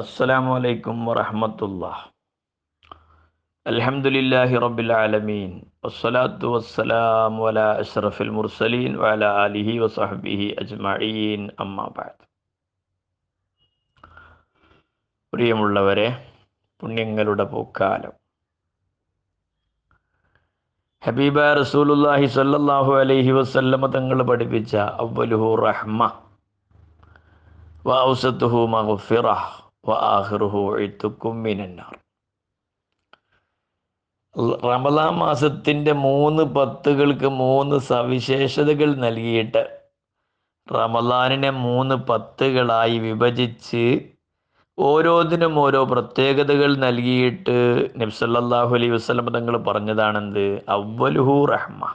അസ്സലാമു അലൈക്കും വറഹമത്തുല്ലാഹ് അൽഹംദുലില്ലാഹി റബ്ബിൽ ആലമീൻ. വസ്സലാത്തു വസ്സലാമു അലാ അഷ്റഫിൽ മുർസലീൻ വഅലാ ആലിഹി വസഹബിഹി അജ്മഈൻ. അമ്മാ ബഅദ്. പ്രിയമുള്ളവരെ പുണ്യങ്ങളുടെ പൂക്കാലം. ഹബീബ റസൂലുല്ലാഹി സ്വല്ലല്ലാഹു അലൈഹി വസല്ലമ തങ്ങൾ പഠിപ്പിച്ച അവലുഹു റഹ്മ വ ഔസത്തുഹു മഗ്ഫിറ റമദാൻ മാസത്തിന്റെ മൂന്ന് പത്തുകൾക്ക് മൂന്ന് സവിശേഷതകൾ നൽകിയിട്ട് റമദാനിനെ മൂന്ന് പത്തുകളായി വിഭജിച്ച് ഓരോന്നിനും ഓരോ പ്രത്യേകതകൾ നൽകിയിട്ട് നബ്സല്ലാഹു അലൈഹി വസ്ലം തങ്ങൾ പറഞ്ഞതാണെന്ത്? അവലുഹു റഹ്മ.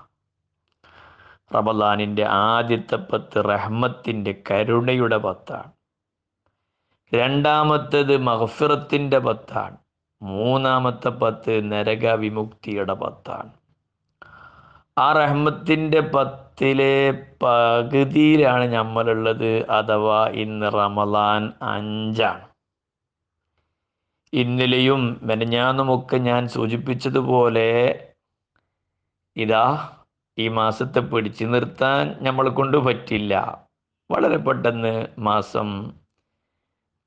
റമദാനിന്റെ ആദ്യത്തെ പത്ത് റഹ്മത്തിന്റെ കരുണയുടെ പത്താണ്. രണ്ടാമത്തേത് മഹഫിറത്തിന്റെ പത്താണ്. മൂന്നാമത്തെ പത്ത് നരക വിമുക്തിയുടെ പത്താണ്. ആ റഹ്മത്തിന്റെ പത്തിലെ പകുതിയിലാണ് നമ്മളുള്ളത് അഥവാ ഇന്ന് റമദാൻ അഞ്ചാണ്. ഇന്നലെയും മെനഞ്ഞാന്നുമൊക്കെ ഞാൻ സൂചിപ്പിച്ചതുപോലെ ഇതാ ഈ മാസത്തെ പിടിച്ചു നിർത്താൻ നമ്മളെ കൊണ്ട് പറ്റില്ല വളരെ പെട്ടെന്ന് മാസം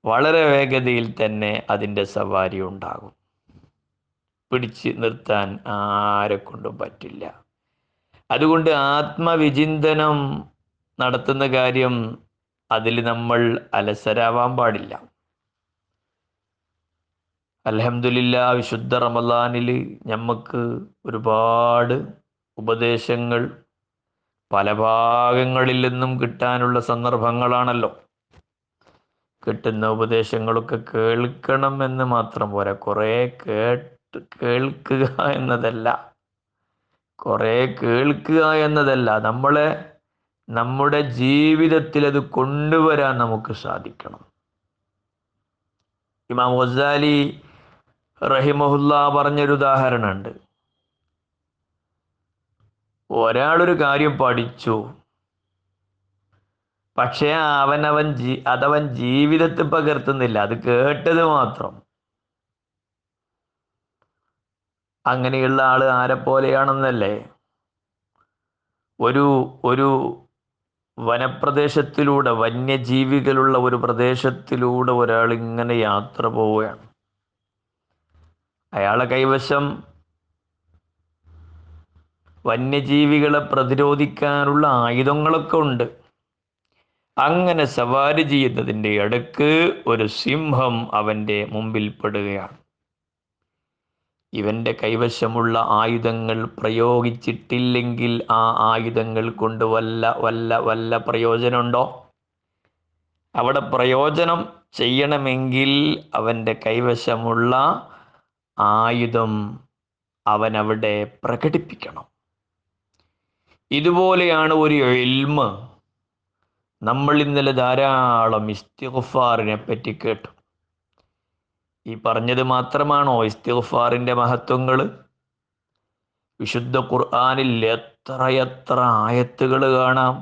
വളരെ വേഗതയിൽ തന്നെ അതിന്റെ സവാരി ഉണ്ടാകും. പിടിച്ച് നിർത്താൻ ആരെ കൊണ്ടും പറ്റില്ല. അതുകൊണ്ട് ആത്മവിചിന്തനം നടത്തുന്ന കാര്യം അതിൽ നമ്മൾ അലസരാവാൻ പാടില്ല. അലഹമില്ല വിശുദ്ധ റമദാനിൽ നമുക്ക് ഒരുപാട് ഉപദേശങ്ങൾ പല ഭാഗങ്ങളിൽ നിന്നും കിട്ടാനുള്ള സന്ദർഭങ്ങളാണല്ലോ. കിട്ടുന്ന ഉപദേശങ്ങളൊക്കെ കേൾക്കണം എന്ന് മാത്രം പോരാ. കുറേ കേട്ട് കേൾക്കുക എന്നതല്ല. കുറേ കേൾക്കുക എന്നതല്ല. നമ്മളെ നമ്മുടെ ജീവിതത്തിൽ അത് കൊണ്ടുവരാൻ നമുക്ക് സാധിക്കണം. ഇമാം ഗസാലി റഹിമഹുല്ല പറഞ്ഞൊരു ഉദാഹരണമുണ്ട്. ഒരാളൊരു കാര്യം പഠിച്ചു. പക്ഷേ അവനവൻ ജീ അതവൻ ജീവിതത്തിൽ പകർത്തുന്നില്ല. അത് കേട്ടത് മാത്രം. അങ്ങനെയുള്ള ആൾ ആരെ പോലെയാണെന്നല്ലേ ഒരു ഒരു വനപ്രദേശത്തിലൂടെ വന്യജീവികളുള്ള ഒരു പ്രദേശത്തിലൂടെ ഒരാൾ ഇങ്ങനെ യാത്ര പോവുകയാണ്. അയാളെ കൈവശം വന്യജീവികളെ പ്രതിരോധിക്കാനുള്ള ആയുധങ്ങളൊക്കെ ഉണ്ട്. അങ്ങനെ സവാരി ചെയ്യുന്നതിന്റെ അടുക്ക് ഒരു സിംഹം അവന്റെ മുമ്പിൽ പെടുകയാണ്. ഇവന്റെ കൈവശമുള്ള ആയുധങ്ങൾ പ്രയോഗിച്ചിട്ടില്ലെങ്കിൽ ആ ആയുധങ്ങൾ കൊണ്ട് വല്ല വല്ല വല്ല പ്രയോജനമുണ്ടോ? അവിടെ പ്രയോജനം ചെയ്യണമെങ്കിൽ അവന്റെ കൈവശമുള്ള ആയുധം അവനവിടെ പ്രകടിപ്പിക്കണം. ഇതുപോലെയാണ് ഒരു എൽമ്. നമ്മൾ ഇന്നലെ ധാരാളം ഇസ്തിഗ്ഫാറിനെ പറ്റി കേട്ടു. ഈ പറഞ്ഞത് മാത്രമാണോ ഇസ്തിഗ്ഫാറിന്റെ മഹത്വങ്ങൾ വിശുദ്ധ ഖുർആാനിൽ എത്രയെത്ര എത്ര ആയത്തുകൾ കാണാം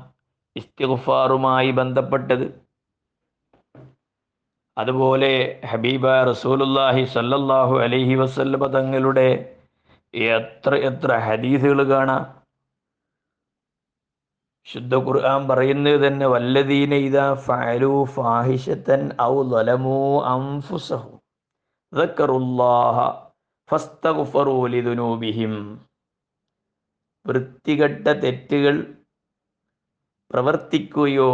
ഇസ്തിഗ്ഫാറുമായി ബന്ധപ്പെട്ടത്? അതുപോലെ ഹബീബ റസൂലുല്ലാഹി സല്ലല്ലാഹു അലൈഹി വസല്ലമ തങ്ങളുടെ എത്ര എത്ര ഹദീസുകൾ കാണാം? ശുദ്ധ ഖുർആൻ പറയുന്നത് തന്നെ വല്ലദീന ഇദാ ഫഅലു ഫാഹിഷത്തൻ ഔ ളലമു അൻഫുസഹും ദക്കറുല്ലാഹ ഫസ്തഗ്ഫറു വൃത്തികെട്ട തെറ്റുകൾ പ്രവർത്തിക്കുകയോ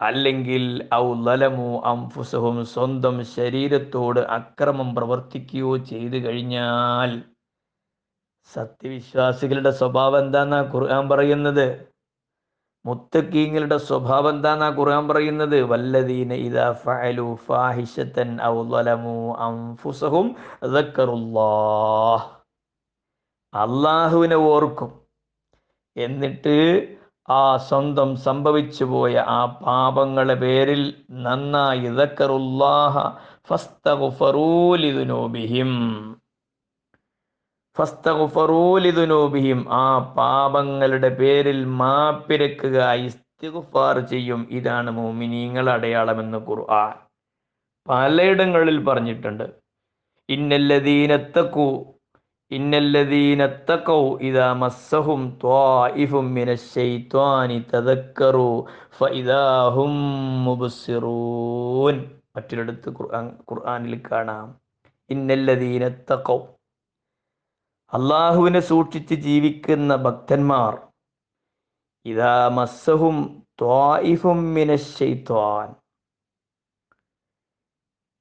അല്ലെങ്കിൽ ഔ ലലമു അംഫുസഹും സ്വന്തം ശരീരത്തോട് അക്രമം പ്രവർത്തിക്കുകയോ ചെയ്തു കഴിഞ്ഞാൽ സത്യവിശ്വാസികളുടെ സ്വഭാവം എന്താന്നാ ഖുർആൻ പറയുന്നത്? മുത്തക്കീങ്ങളുടെ സ്വഭാവം എന്താന്നാ ഖുർആൻ പറയുന്നത്? വല്ലദീന ഇദാ ഫഅലു ഫാഹിശതൻ ഔ ളലമു അൻഫുസഹും ദക്കറുല്ലാഹ് അള്ളാഹുവിനെ ഓർക്കും. എന്നിട്ട് ആ സ്വന്തം സംഭവിച്ചു പോയ ആ പാപങ്ങളെ പേരിൽ നന്നായി ദക്കറുല്ലാഹ ഫസ്തഗ്ഫറൂലിദുനൂബിഹിം ഫസ്തഗ്ഫറൂലിദുനൂബിഹിം ആ പാപങ്ങളുടെ പേരിൽ മാപ്പിരക്കുക ഇസ്തിഗ്ഫാർ ചെയ്യും. ഇതാണ് മോമിനീങ്ങൾ അടയാളമെന്ന് ഖുർആൻ പലയിടങ്ങളിൽ പറഞ്ഞിട്ടുണ്ട്. ഇന്നല്ലദീനത്തക്കു ഇന്നല്ലദീനത്തക്കൗ ഇദാ മസ്സഹും ത്വായിഫും മിനശ്ശൈത്വാനി തദക്കറു ഫഇദാഹും മുബ്സിറൂൻ. മറ്റൊരിടത്ത് ഖുർആൻ ഖുർആനിൽ കാണാം. ഇന്നല്ലദീനത്തക്കൗ അള്ളാഹുവിനെ സൂക്ഷിച്ച് ജീവിക്കുന്ന ഭക്തന്മാർ ഇതാ മസ്സഹും മിനശ്ശൈത്വാൻ.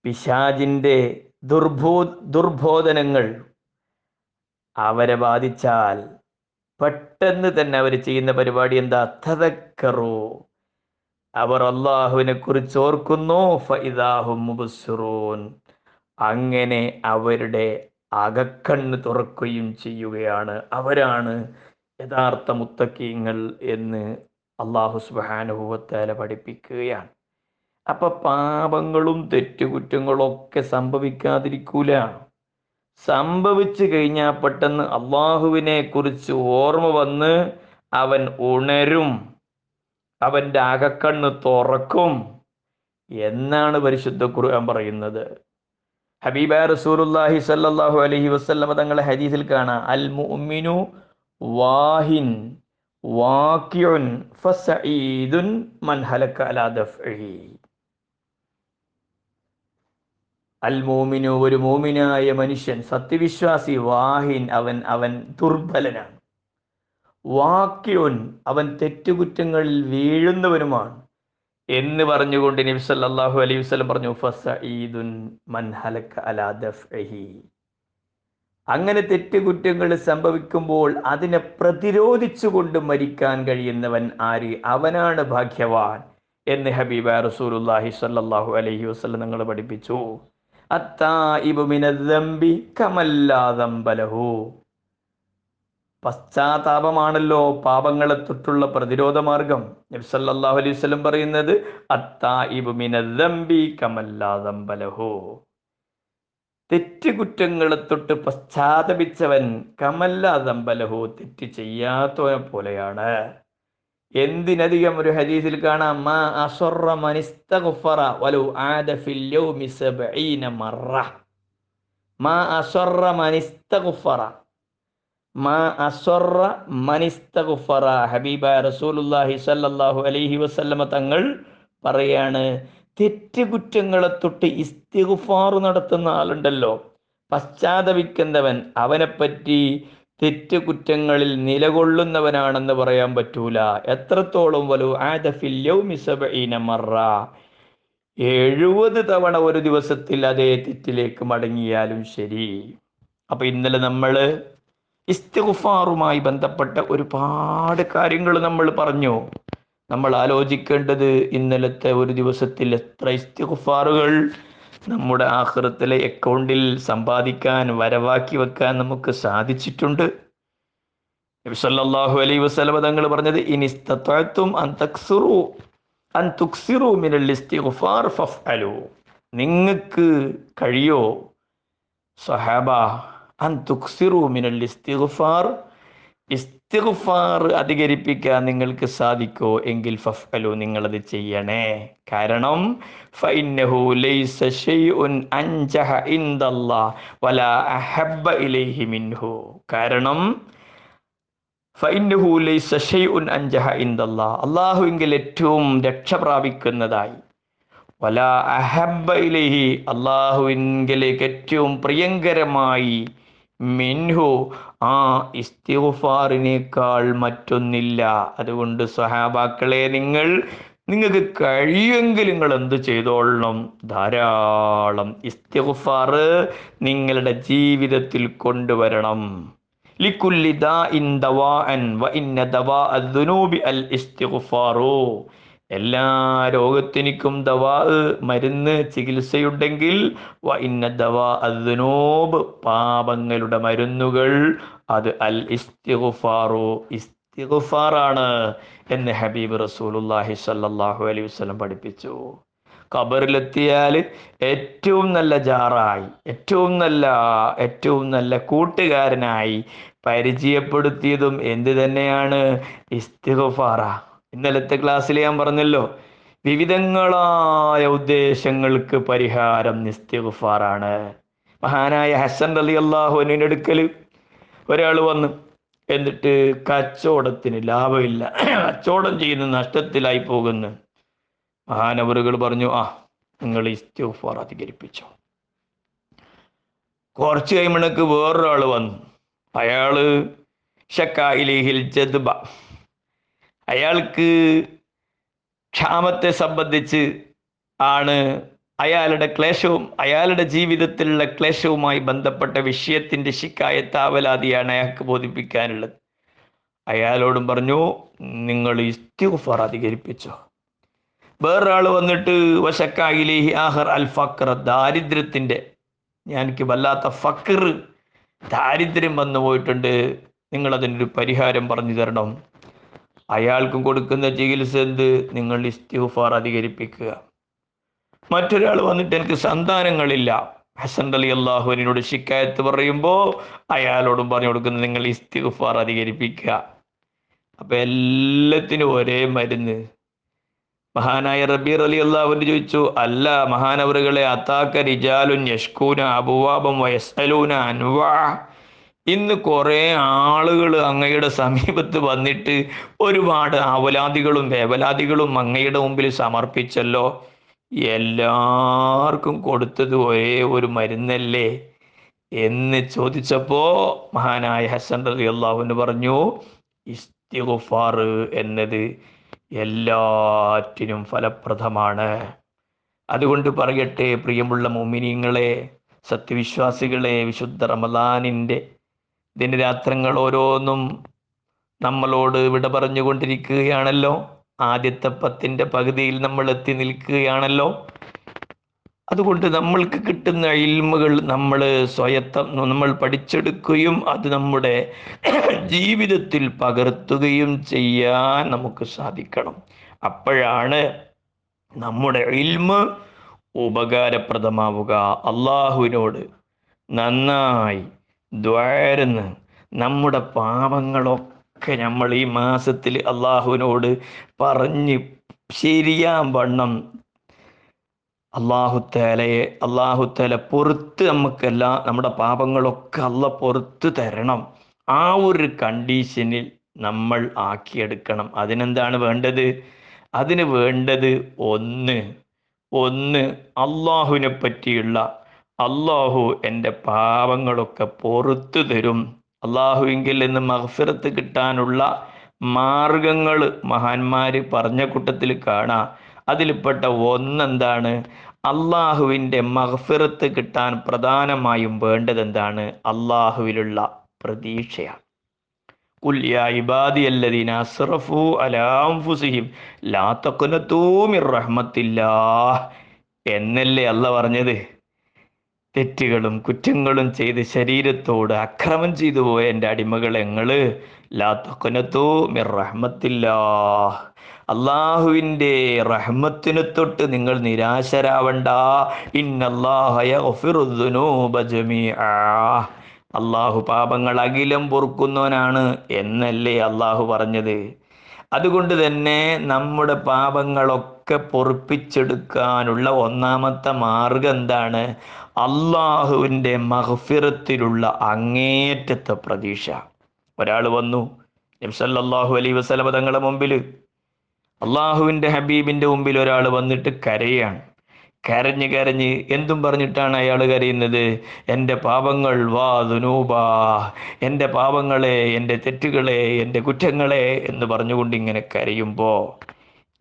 പിശാജിന്റെ ദുർബോ ദുർബോധനങ്ങൾ അവരെ ബാധിച്ചാൽ പെട്ടെന്ന് തന്നെ അവർ ചെയ്യുന്ന പരിപാടി എന്താ? തതക്കറു അവർ അള്ളാഹുവിനെ കുറിച്ച് ഓർക്കുന്നു അങ്ങനെ അവരുടെ അകക്കണ്ണ് തുറക്കുകയും ചെയ്യുകയാണ്. അവരാണ് യഥാർത്ഥ മുത്തക്കീങ്ങൾ എന്ന് അള്ളാഹു സുബാനുഭവത്താല പഠിപ്പിക്കുകയാണ്. അപ്പൊ പാപങ്ങളും തെറ്റുകുറ്റങ്ങളും ഒക്കെ സംഭവിക്കാതിരിക്കൂല സംഭവിച്ചു കഴിഞ്ഞാൽ പെട്ടെന്ന് അള്ളാഹുവിനെ കുറിച്ച് ഓർമ്മ വന്ന് അവൻ ഉണരും. അവന്റെ അകക്കണ്ണ് തുറക്കും എന്നാണ് പരിശുദ്ധ ഖുർആൻ പറയുന്നത്. ഹബീബ റസൂലുല്ലാഹി സല്ലല്ലാഹു അലൈഹി വസല്ലമ തങ്ങളെ ഹദീസിൽ കാണാം. അൽ മുഅ്മിനു വാഹിൻ വാഖിഉൻ ഫസഈദുൻ മൻ ഹലക അലാ ദഫ്ഇഹി അൽ മുഅ്മിനു ഒരു മുഅ്മിനായ മനുഷ്യൻ സത്യവിശ്വാസി വാഹിൻ അവൻ അവൻ ദുർബലനാണ്. വാഖിഉൻ അവൻ തെറ്റുകുറ്റങ്ങളിൽ വീഴുന്നവനുമാണ്. എന്ന് പറഞ്ഞുകൊണ്ട് നബി സല്ലല്ലാഹു അലൈഹി വസല്ലം പറഞ്ഞു ഫസഈദുൻ മൻ ഹലക അലാ ദഫ്ഇഹി. അങ്ങനെ തെറ്റുകുറ്റങ്ങൾ സംഭവിക്കുമ്പോൾ അതിനെ പ്രതിരോധിച്ചുകൊണ്ട് മരിക്കാൻ കഴിയുന്നവൻ ആര്? അവനാണ് ഭാഗ്യവാൻ എന്ന് ഹബീബ റസൂലുള്ളാഹി സല്ലല്ലാഹു അലൈഹി വസല്ലം നിങ്ങൾ പഠിപ്പിച്ചു. അത്തായിബു മിനദ്ദംബി പശ്ചാത്താപമാണല്ലോ പാപങ്ങളെ തൊട്ടുള്ള പ്രതിരോധ മാർഗം. നബ്സല്ലാഹു അലൈഹി വസല്ലം പറയുന്നത് അത്തായിബു കുറ്റങ്ങളെ കമല്ലാ ദംബ തെറ്റുകുറ്റങ്ങളെ തൊട്ട് പശ്ചാത്തപിച്ചവൻ കമല്ലാതമ്പലഹോ തെറ്റ് ചെയ്യാത്തവനെ പോലെയാണ്. എന്തിനധികം ഒരു ഹദീസിൽ കാണാം മാ അസറ മനിസ്തഗ്ഫറ വലു ആദ ഫിൽ യൗമി സബഈന മാ മനിസ്തഗ്ഫറ മാ അസറ മനിസ്തഗ്ഫറ ഹബീബ സല്ലല്ലാഹു അലൈഹി വസല്ലമ തങ്ങൾ പറയാണ് തെറ്റുകുറ്റങ്ങളെ തൊട്ട് ഇസ്തിഗ്ഫാർ നടത്തുന്ന ആളുണ്ടല്ലോ. പശ്ചാത്തപിക്കുന്നവൻ അവനെപ്പറ്റി തെറ്റുകുറ്റങ്ങളിൽ നിലകൊള്ളുന്നവനാണെന്ന് പറയാൻ പറ്റൂല. എത്രത്തോളം വലു എഴുപത് തവണ ഒരു ദിവസത്തിൽ അതേ തെറ്റിലേക്ക് മടങ്ങിയാലും ശരി. അപ്പൊ ഇന്നലെ നമ്മൾ ഇസ്തിഗ്ഫാറുമായി ബന്ധപ്പെട്ട ഒരുപാട് കാര്യങ്ങൾ നമ്മൾ പറഞ്ഞു. നമ്മൾ ആലോചിക്കേണ്ടത് ഇന്നലത്തെ ഒരു ദിവസത്തിൽ എത്ര ഇസ്തിഗ്ഫാറുകൾ നമ്മുടെ ആഹൃത്തിലെ അക്കൗണ്ടിൽ സമ്പാദിക്കാൻ വരവാക്കി വെക്കാൻ നമുക്ക് സാധിച്ചിട്ടുണ്ട്. നബി സല്ലല്ലാഹു അലൈഹി വസല്ലം തങ്ങൾ പറഞ്ഞത് തുക്സിറു മിനൽ നിങ്ങൾക്ക് കഴിയോ? സഹാബ ഇസ്തിഗ്ഫാർ. അധികരിപ്പിക്കാൻ നിങ്ങൾക്ക് സാധിക്കോ? എങ്കിൽ ഫഫ്അലു നിങ്ങളത് ചെയ്യണേ. കാരണം ഫഇന്നഹു ലൈസ ഷൈഉൻ അൻജഹ വലാ അഹബ്ബ ഇലൈഹി മിൻഹു. കാരണം ഫഇന്നഹു ലൈസ ഷൈഉൻ അൻജഹ ഏറ്റവും രക്ഷ പ്രാപിക്കുന്നതായി. വലാ അഹബ്ബ ഇലൈഹി അല്ലാഹുവിങ്കിലേക്ക് ഏറ്റവും പ്രിയങ്കരമായി മിൻഹു ആ ഇസ്തിഫാറിനേക്കാൾ മറ്റൊന്നില്ല. അതുകൊണ്ട് സഹാബാക്കളെ നിങ്ങൾ നിങ്ങൾക്ക് കഴിയുമെങ്കിൽ നിങ്ങൾ എന്ത് ചെയ്തോളണം? ധാരാളം ഇസ്തിഫാർ നിങ്ങളുടെ ജീവിതത്തിൽ കൊണ്ടുവരണം. ലിക്കുല്ലി ദവാ അൻ വ ഇന്ന ദവാ അൽ ഇസ്തിഗ്ഫാറു. എല്ലാ രോഗത്തിനും ദവാ മരുന്ന് ചികിത്സയുണ്ടെങ്കിൽ ഇന്ന ദവാ അതിനോബ് പാപങ്ങളുടെ മരുന്നുകൾ അത് അൽ ഇസ്തിഗ്ഫാറു ഇസ്തിഗുഫാറാണ് എന്ന് ഹബീബ് റസൂലുള്ളാഹി സല്ലാഹു അലൈഹി വസ്ലം പഠിപ്പിച്ചു. ഖബറിലെത്തിയാൽ ഏറ്റവും നല്ല ജാറായി ഏറ്റവും നല്ല ഏറ്റവും നല്ല കൂട്ടുകാരനായി പരിചയപ്പെടുത്തിയതും എന്ത് തന്നെയാണ് ഇസ്തിഗ്ഫാറ. ഇന്നലത്തെ ക്ലാസ്സിൽ ഞാൻ പറഞ്ഞല്ലോ വിവിധങ്ങളായ ഉദ്ദേശങ്ങൾക്ക് പരിഹാരം നിസ്തിഫാറാണ് മഹാനായ ഹസൻ അലി അള്ളാഹുവിന്റെ അടുക്കൽ ഒരാൾ വന്ന് എന്നിട്ട് കച്ചവടത്തിന് ലാഭമില്ല കച്ചവടം ചെയ്യുന്ന നഷ്ടത്തിലായി പോകുന്നു. മഹാനവറുകൾ പറഞ്ഞു ആ നിങ്ങൾ ഇസ്തിഗ്ഫാർ അധികരിപ്പിച്ചോ. കുറച്ച് കഴിയുമ്പോഴേക്ക് വേറൊരാൾ വന്നു. അയാൾ ഷക്കായിലേഹിൽ ജദ്ബ അയാൾക്ക് ക്ഷാമത്തെ സംബന്ധിച്ച് ആണ് അയാളുടെ ക്ലേശവും അയാളുടെ ജീവിതത്തിലുള്ള ക്ലേശവുമായി ബന്ധപ്പെട്ട വിഷയത്തിന്റെ ശിക്കായത്താവലാതിയാണ് അയാൾക്ക് ബോധിപ്പിക്കാനുള്ളത്. അയാളോടും പറഞ്ഞു നിങ്ങൾ ഇസ്തിഗ്ഫാർ അധികരിപ്പിച്ചോ. വേറൊരാൾ വന്നിട്ട് വശക്കായിലേഹി ആഹർ അൽ ഫക്ര ദാരിദ്ര്യത്തിന്റെ എനിക്ക് വല്ലാത്ത ഫക്കർ ദാരിദ്ര്യം വന്നു പോയിട്ടുണ്ട്. നിങ്ങൾ അതിനൊരു പരിഹാരം പറഞ്ഞു തരണം. അയാൾക്കും കൊടുക്കുന്ന ചികിത്സ എന്ത്? നിങ്ങൾ ഇസ്തിഗ്ഫാർ അധികരിപ്പിക്കുക. മറ്റൊരാൾ വന്നിട്ട് എനിക്ക് സന്താനങ്ങളില്ല. ഹസൻ അലി അള്ളാഹുവിനോട് ശിക്കായത്ത് പറയുമ്പോൾ അയാളോടും പറഞ്ഞു കൊടുക്കുന്നത് നിങ്ങൾ ഇസ്തിഗ്ഫാർ അധികരിപ്പിക്കുക. അപ്പൊ എല്ലാത്തിനും ഒരേ മരുന്ന്. മഹാനായ റബീർ അലി അള്ളാഹുവിന് ചോദിച്ചു അല്ല മഹാനവറുകളെ അത്താക്ക റിജാലുൻ യഷ്കൂന അബുവാബം വയസ്സലൂന അൻവാ. ഇന്ന് കുറേ ആളുകൾ അങ്ങയുടെ സമീപത്ത് വന്നിട്ട് ഒരുപാട് അവലാദികളും വേവലാദികളും അങ്ങയുടെ മുമ്പിൽ സമർപ്പിച്ചല്ലോ. എല്ലാവർക്കും കൊടുത്തത് ഒരേ ഒരു മരുന്നല്ലേ? എന്ന് ചോദിച്ചപ്പോൾ മഹാനായ ഹസൻ റലി അള്ളാഹുവിന് പറഞ്ഞു ഇസ്തിഗുഫാർ എന്നത് എല്ലാറ്റിനും ഫലപ്രദമാണ്. അതുകൊണ്ട് പറയട്ടെ പ്രിയമുള്ള മോമിനിയങ്ങളെ സത്യവിശ്വാസികളെ വിശുദ്ധ റമദാനിന്റെ ദിനരാത്രങ്ങൾ ഓരോന്നും നമ്മളോട് വിട പറഞ്ഞുകൊണ്ടിരിക്കുകയാണല്ലോ. ആദ്യത്തെ പത്തിന്റെ പകുതിയിൽ നമ്മൾ എത്തി നിൽക്കുകയാണല്ലോ. അതുകൊണ്ട് നമ്മൾക്ക് കിട്ടുന്ന ഇൽമുകൾ നമ്മൾ സ്വയത്തം നമ്മൾ പഠിച്ചെടുക്കുകയും അത് നമ്മുടെ ജീവിതത്തിൽ പകർത്തുകയും ചെയ്യാൻ നമുക്ക് സാധിക്കണം. അപ്പോഴാണ് നമ്മുടെ ഇൽമ് ഉപകാരപ്രദമാവുക. അള്ളാഹുവിനോട് നന്നായി ദ്വാരന്ന്. നമ്മുടെ പാപങ്ങളൊക്കെ നമ്മൾ ഈ മാസത്തിൽ അള്ളാഹുവിനോട് പറഞ്ഞ് ശരിയാൻ വണ്ണം. അള്ളാഹുത്തേലയെ അള്ളാഹുത്തേല പുറത്ത് നമുക്കെല്ലാം നമ്മുടെ പാപങ്ങളൊക്കെ അല്ല പുറത്ത് തരണം. ആ ഒരു കണ്ടീഷനിൽ നമ്മൾ ആക്കിയെടുക്കണം. അതിനെന്താണ് വേണ്ടത്? അതിന് വേണ്ടത് ഒന്ന്. ഒന്ന് അള്ളാഹുവിനെ പറ്റിയുള്ള അള്ളാഹു എൻ്റെ പാപങ്ങളൊക്കെ പുറത്തു തരും അള്ളാഹുവിങ്കിൽ നിന്ന് മഹഫിറത്ത് കിട്ടാനുള്ള മാർഗങ്ങൾ മഹാന്മാര് പറഞ്ഞ കൂട്ടത്തിൽ കാണാം അതിൽപ്പെട്ട ഒന്നെന്താണ് അള്ളാഹുവിൻ്റെ മഹഫിറത്ത് കിട്ടാൻ പ്രധാനമായും വേണ്ടത് എന്താണ് അള്ളാഹുവിലുള്ള പ്രതീക്ഷയാണ് قل يا عبادي الذين أسرفوا على أنفسهم لا تقنطوا من رحمة الله എന്നല്ലേ അല്ല പറഞ്ഞത് തെറ്റുകളും കുറ്റങ്ങളും ചെയ്ത് ശരീരത്തോട് അക്രമം ചെയ്തു പോയ എന്റെ അടിമകൾ ഞങ്ങൾ ലാ മിർ റഹ്മത്തില്ല അള്ളാഹുവിന്റെ റഹ്മത്തിനു തൊട്ട് നിങ്ങൾ നിരാശരാവണ്ട. അള്ളാഹു പാപങ്ങൾ അഖിലം പൊറുക്കുന്നവനാണ് എന്നല്ലേ അള്ളാഹു പറഞ്ഞത്. അതുകൊണ്ട് തന്നെ നമ്മുടെ പാപങ്ങളൊക്കെ പൊറുപ്പിച്ചെടുക്കാനുള്ള ഒന്നാമത്തെ മാർഗം എന്താണ്? അള്ളാഹുവിന്റെ മഹഫിറത്തിലുള്ള അങ്ങേറ്റത്തെ പ്രതീക്ഷ. ഒരാൾ വന്നു നബ്സല്ലാഹു അലൈ വസ്ലമ തങ്ങളുടെ മുമ്പിൽ അള്ളാഹുവിന്റെ ഹബീബിന്റെ മുമ്പിൽ ഒരാൾ വന്നിട്ട് കരയാണ്. കരഞ്ഞ് കരഞ്ഞ് എന്തും പറഞ്ഞിട്ടാണ് അയാൾ കരയുന്നത്? എന്റെ പാപങ്ങൾ വാ ദുനൂബ. എന്റെ പാപങ്ങളെ എന്റെ തെറ്റുകളെ എന്റെ കുറ്റങ്ങളെ എന്ന് പറഞ്ഞുകൊണ്ട് ഇങ്ങനെ കരയുമ്പോൾ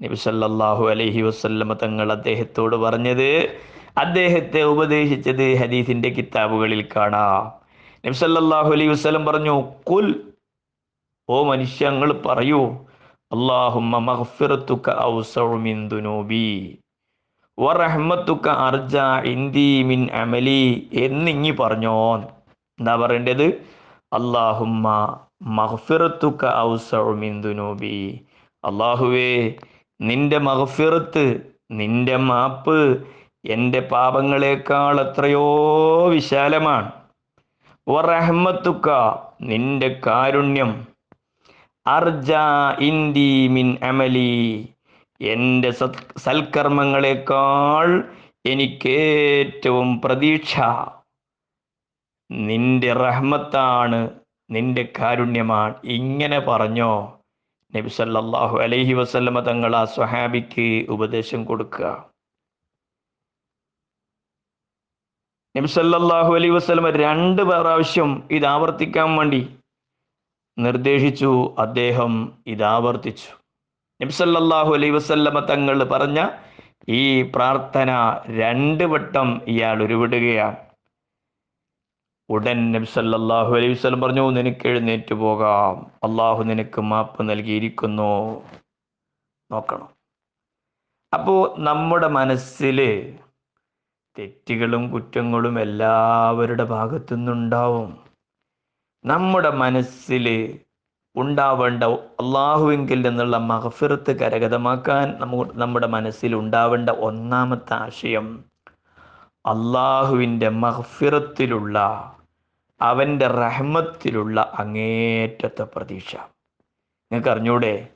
നബിസല്ലാഹു അലഹി വസ്ല്ലമ തങ്ങൾ അദ്ദേഹത്തോട് പറഞ്ഞത് അദ്ദേഹത്തെ ഉപദേശിച്ചത് ഹദീസിന്റെ കിതാബുകളിൽ കാണാം. നബി സല്ലല്ലാഹു അലൈഹി വസല്ലം പറഞ്ഞു കുൽ ഓ മനുഷ്യങ്ങൾ പറയൂ. അള്ളാഹുമ്മ മഗ്ഫിറത്തുക ഔസഉ മിൻ ദുനൂബി. വറഹ്മത്തുക അർജ ഇന്ദി മിൻ അമലി എന്നിങ്ങി പറഞ്ഞോ എന്താ പറയേണ്ടത്? അള്ളാഹുമ്മ മഗ്ഫിറത്തുക ഔസഉ മിൻ ദുനൂബി. അള്ളാഹുവേ നിന്റെ മഗ്ഫിറത്ത് നിന്റെ മാപ്പ് എന്റെ പാപങ്ങളെക്കാൾ എത്രയോ വിശാലമാണ്. വറഹ്മത്തുക നിന്റെ കാരുണ്യം. അർജ ഇന്ദി മിൻ അമലി. എന്റെ സത് സൽക്കർമ്മങ്ങളെക്കാൾ എനിക്കേറ്റവും പ്രതീക്ഷ നിന്റെ റഹ്മത്താണ് നിന്റെ കാരുണ്യമാണ്. ഇങ്ങനെ പറഞ്ഞോ. നബി സല്ലല്ലാഹു അലൈഹി വസല്ലമ തങ്ങൾ ആ സ്വഹാബിക്ക് ഉപദേശം കൊടുക്കുക നബി സല്ലല്ലാഹു അലൈഹി വസല്ലമ രണ്ട് പ്രാവശ്യം ഇത് ആവർത്തിക്കാൻ വേണ്ടി നിർദ്ദേശിച്ചു. അദ്ദേഹം ഇത് ആവർത്തിച്ചു. നബി അലൈ വസല്ലമ തങ്ങൾ പറഞ്ഞ ഈ പ്രാർത്ഥന രണ്ട് വട്ടം ഇയാൾ ഉരുവിടുകയാണ്. ഉടൻ നബ്സല്ലാഹു അലൈഹി വസല്ലം പറഞ്ഞു നിനക്ക് എഴുന്നേറ്റ് പോകാം. അള്ളാഹു നിനക്ക് മാപ്പ് നൽകിയിരിക്കുന്നു. നോക്കണം. അപ്പോൾ നമ്മുടെ മനസ്സിൽ തെറ്റുകളും കുറ്റങ്ങളും എല്ലാവരുടെ ഭാഗത്തു നിന്നുണ്ടാവും നമ്മുടെ മനസ്സിൽ ഉണ്ടാവേണ്ട അള്ളാഹുവിങ്കിൽ നിന്നുള്ള മഹഫിറത്ത് കരഗതമാക്കാൻ നമു നമ്മുടെ മനസ്സിൽ ഉണ്ടാവേണ്ട ഒന്നാമത്തെ ആശയം അള്ളാഹുവിന്റെ മഹഫിറത്തിലുള്ള അവന്റെ റഹ്മത്തിലുള്ള അങ്ങേറ്റത്തെ പ്രതീക്ഷ. നിങ്ങൾക്ക് അറിഞ്ഞൂടെ?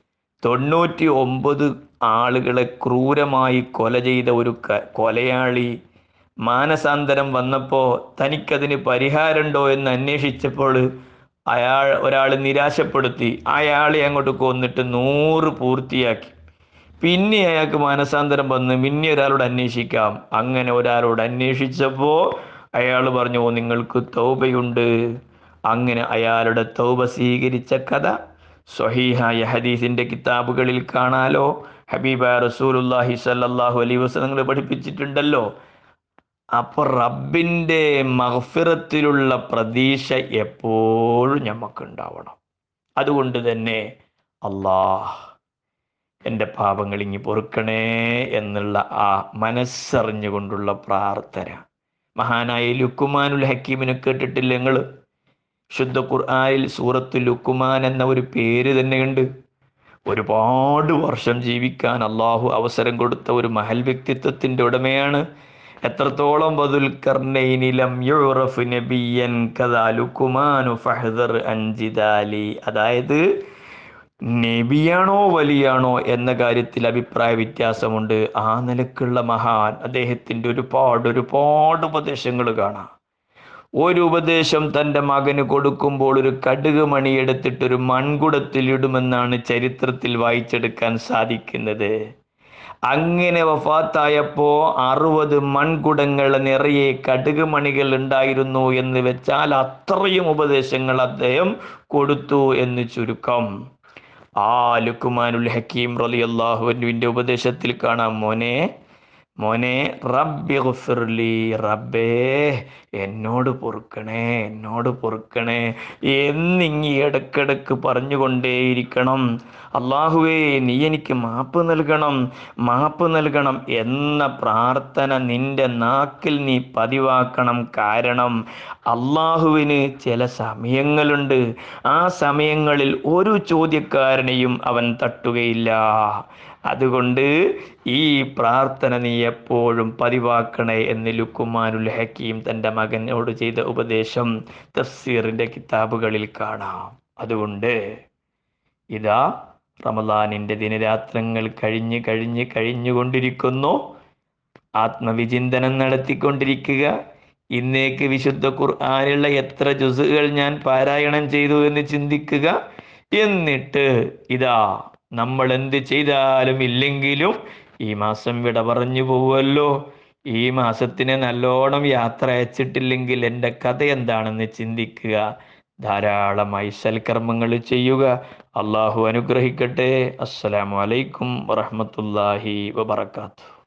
തൊണ്ണൂറ്റി ഒമ്പത് ആളുകളെ ക്രൂരമായി കൊല ചെയ്ത ഒരു കൊലയാളി മാനസാന്തരം വന്നപ്പോൾ തനിക്കതിന് പരിഹാരമുണ്ടോ എന്ന് അന്വേഷിച്ചപ്പോൾ അയാൾ ഒരാൾ നിരാശപ്പെടുത്തി അയാളെ അങ്ങോട്ട് കൊന്നിട്ട് നൂറ് പൂർത്തിയാക്കി. പിന്നെ അയാൾക്ക് മാനസാന്തരം വന്ന് പിന്നെ ഒരാളോട് അന്വേഷിക്കാം. അങ്ങനെ ഒരാളോട് അന്വേഷിച്ചപ്പോൾ അയാൾ പറഞ്ഞു "ഓ, നിങ്ങൾക്ക് തൗബയുണ്ട്. അങ്ങനെ അയാളുടെ തൗബ സ്വീകരിച്ച കഥ സ്വഹീഹായ ഹദീസിന്റെ കിതാബുകളിൽ കാണാലോ. ഹബീബ റസൂലുല്ലാഹി സല്ലല്ലാഹു അലൈഹി വസല്ലം പഠിപ്പിച്ചിട്ടുണ്ടല്ലോ. അപ്പൊ റബ്ബിന്റെ മഹഫിറത്തിലുള്ള പ്രതീക്ഷ എപ്പോഴും ഞമ്മക്കുണ്ടാവണം. അതുകൊണ്ട് തന്നെ അള്ളാഹ് എന്റെ പാപങ്ങൾ ഇങ്ങി പൊറുക്കണേ എന്നുള്ള ആ മനസ്സറിഞ്ഞുകൊണ്ടുള്ള പ്രാർത്ഥന. മഹാനായ ലുക്കുമാനുൽ ഹക്കീമിനെ കേട്ടിട്ടില്ല നിങ്ങൾ? ശുദ്ധ ഖുർആനിൽ സൂറത്ത് ലുക്കുമാൻ എന്ന ഒരു പേര് തന്നെയുണ്ട്. ഒരുപാട് വർഷം ജീവിക്കാൻ അള്ളാഹു അവസരം കൊടുത്ത ഒരു മഹൽ വ്യക്തിത്വത്തിന്റെ ഉടമയാണ് എത്രത്തോളം അതായത് നബിയാണോ വലിയാണോ എന്ന കാര്യത്തിൽ അഭിപ്രായ വ്യത്യാസമുണ്ട്. ആ നിലക്കുള്ള മഹാൻ അദ്ദേഹത്തിന്റെ ഒരുപാട് ഒരുപാട് ഉപദേശങ്ങൾ കാണാം. ഒരു ഉപദേശം തന്റെ മകന് കൊടുക്കുമ്പോൾ ഒരു കടുക് മണിയെടുത്തിട്ടൊരു മൺകുടത്തിലിടുമെന്നാണ് ചരിത്രത്തിൽ വായിച്ചെടുക്കാൻ സാധിക്കുന്നത്. അങ്ങനെ വഫാത്തായപ്പോ അറുപത് മൺകുടങ്ങൾ നിറയെ കടുക് മണികൾ ഉണ്ടായിരുന്നു എന്ന് വെച്ചാൽ അത്രയും ഉപദേശങ്ങൾ അദ്ദേഹം കൊടുത്തു എന്ന് ചുരുക്കം. ആ ലുക്കുമാനുൽ ഹക്കീം റലി അള്ളാഹുവിന്റെ ഉപദേശത്തിൽ കാണാം. മോനെ മോനെ റബ്ബി റബ്ബേ എന്നോട് പൊറുക്കണേ എന്നോട് പൊറുക്കണേ എന്നിങ്ങി ഇടക്കിടക്ക് പറഞ്ഞുകൊണ്ടേയിരിക്കണം. അള്ളാഹുവേ നീ എനിക്ക് മാപ്പ് നൽകണം മാപ്പ് നൽകണം എന്ന പ്രാർത്ഥന നിന്റെ നാക്കിൽ നീ പതിവാക്കണം. കാരണം അള്ളാഹുവിന് ചില സമയങ്ങളുണ്ട്. ആ സമയങ്ങളിൽ ഒരു ചോദ്യക്കാരനെയും അവൻ തട്ടുകയില്ല. അതുകൊണ്ട് ഈ പ്രാർത്ഥന നീ എപ്പോഴും പതിവാക്കണേ എന്ന് ലുക്കുമാനുൽ ഹക്കീം തന്റെ മകനോട് ചെയ്ത ഉപദേശം തഫ്സീറിന്റെ കിതാബുകളിൽ കാണാം. അതുകൊണ്ട് ഇതാ റമദാനിന്റെ ദിനരാത്രങ്ങൾ കഴിഞ്ഞ് കഴിഞ്ഞ് കഴിഞ്ഞുകൊണ്ടിരിക്കുന്നു. ആത്മവിചിന്തനം നടത്തിക്കൊണ്ടിരിക്കുക. ഇന്നേക്ക് വിശുദ്ധ ഖുർആാനുള്ള എത്ര ജുസുകൾ ഞാൻ പാരായണം ചെയ്തു എന്ന് ചിന്തിക്കുക. എന്നിട്ട് ഇതാ നമ്മൾ എന്ത് ചെയ്താലും ഇല്ലെങ്കിലും ഈ മാസം വിട പറഞ്ഞു പോവുമല്ലോ ഈ മാസത്തിന് നല്ലോണം യാത്ര അയച്ചിട്ടില്ലെങ്കിൽ എന്റെ കഥ എന്താണെന്ന് ചിന്തിക്കുക. ധാരാളമായി സൽക്കർമ്മങ്ങൾ ചെയ്യുക. അള്ളാഹു അനുഗ്രഹിക്കട്ടെ. അസ്സലാമു അലൈക്കും വറഹ്മത്തുള്ളാഹി വബറകാതുഹു.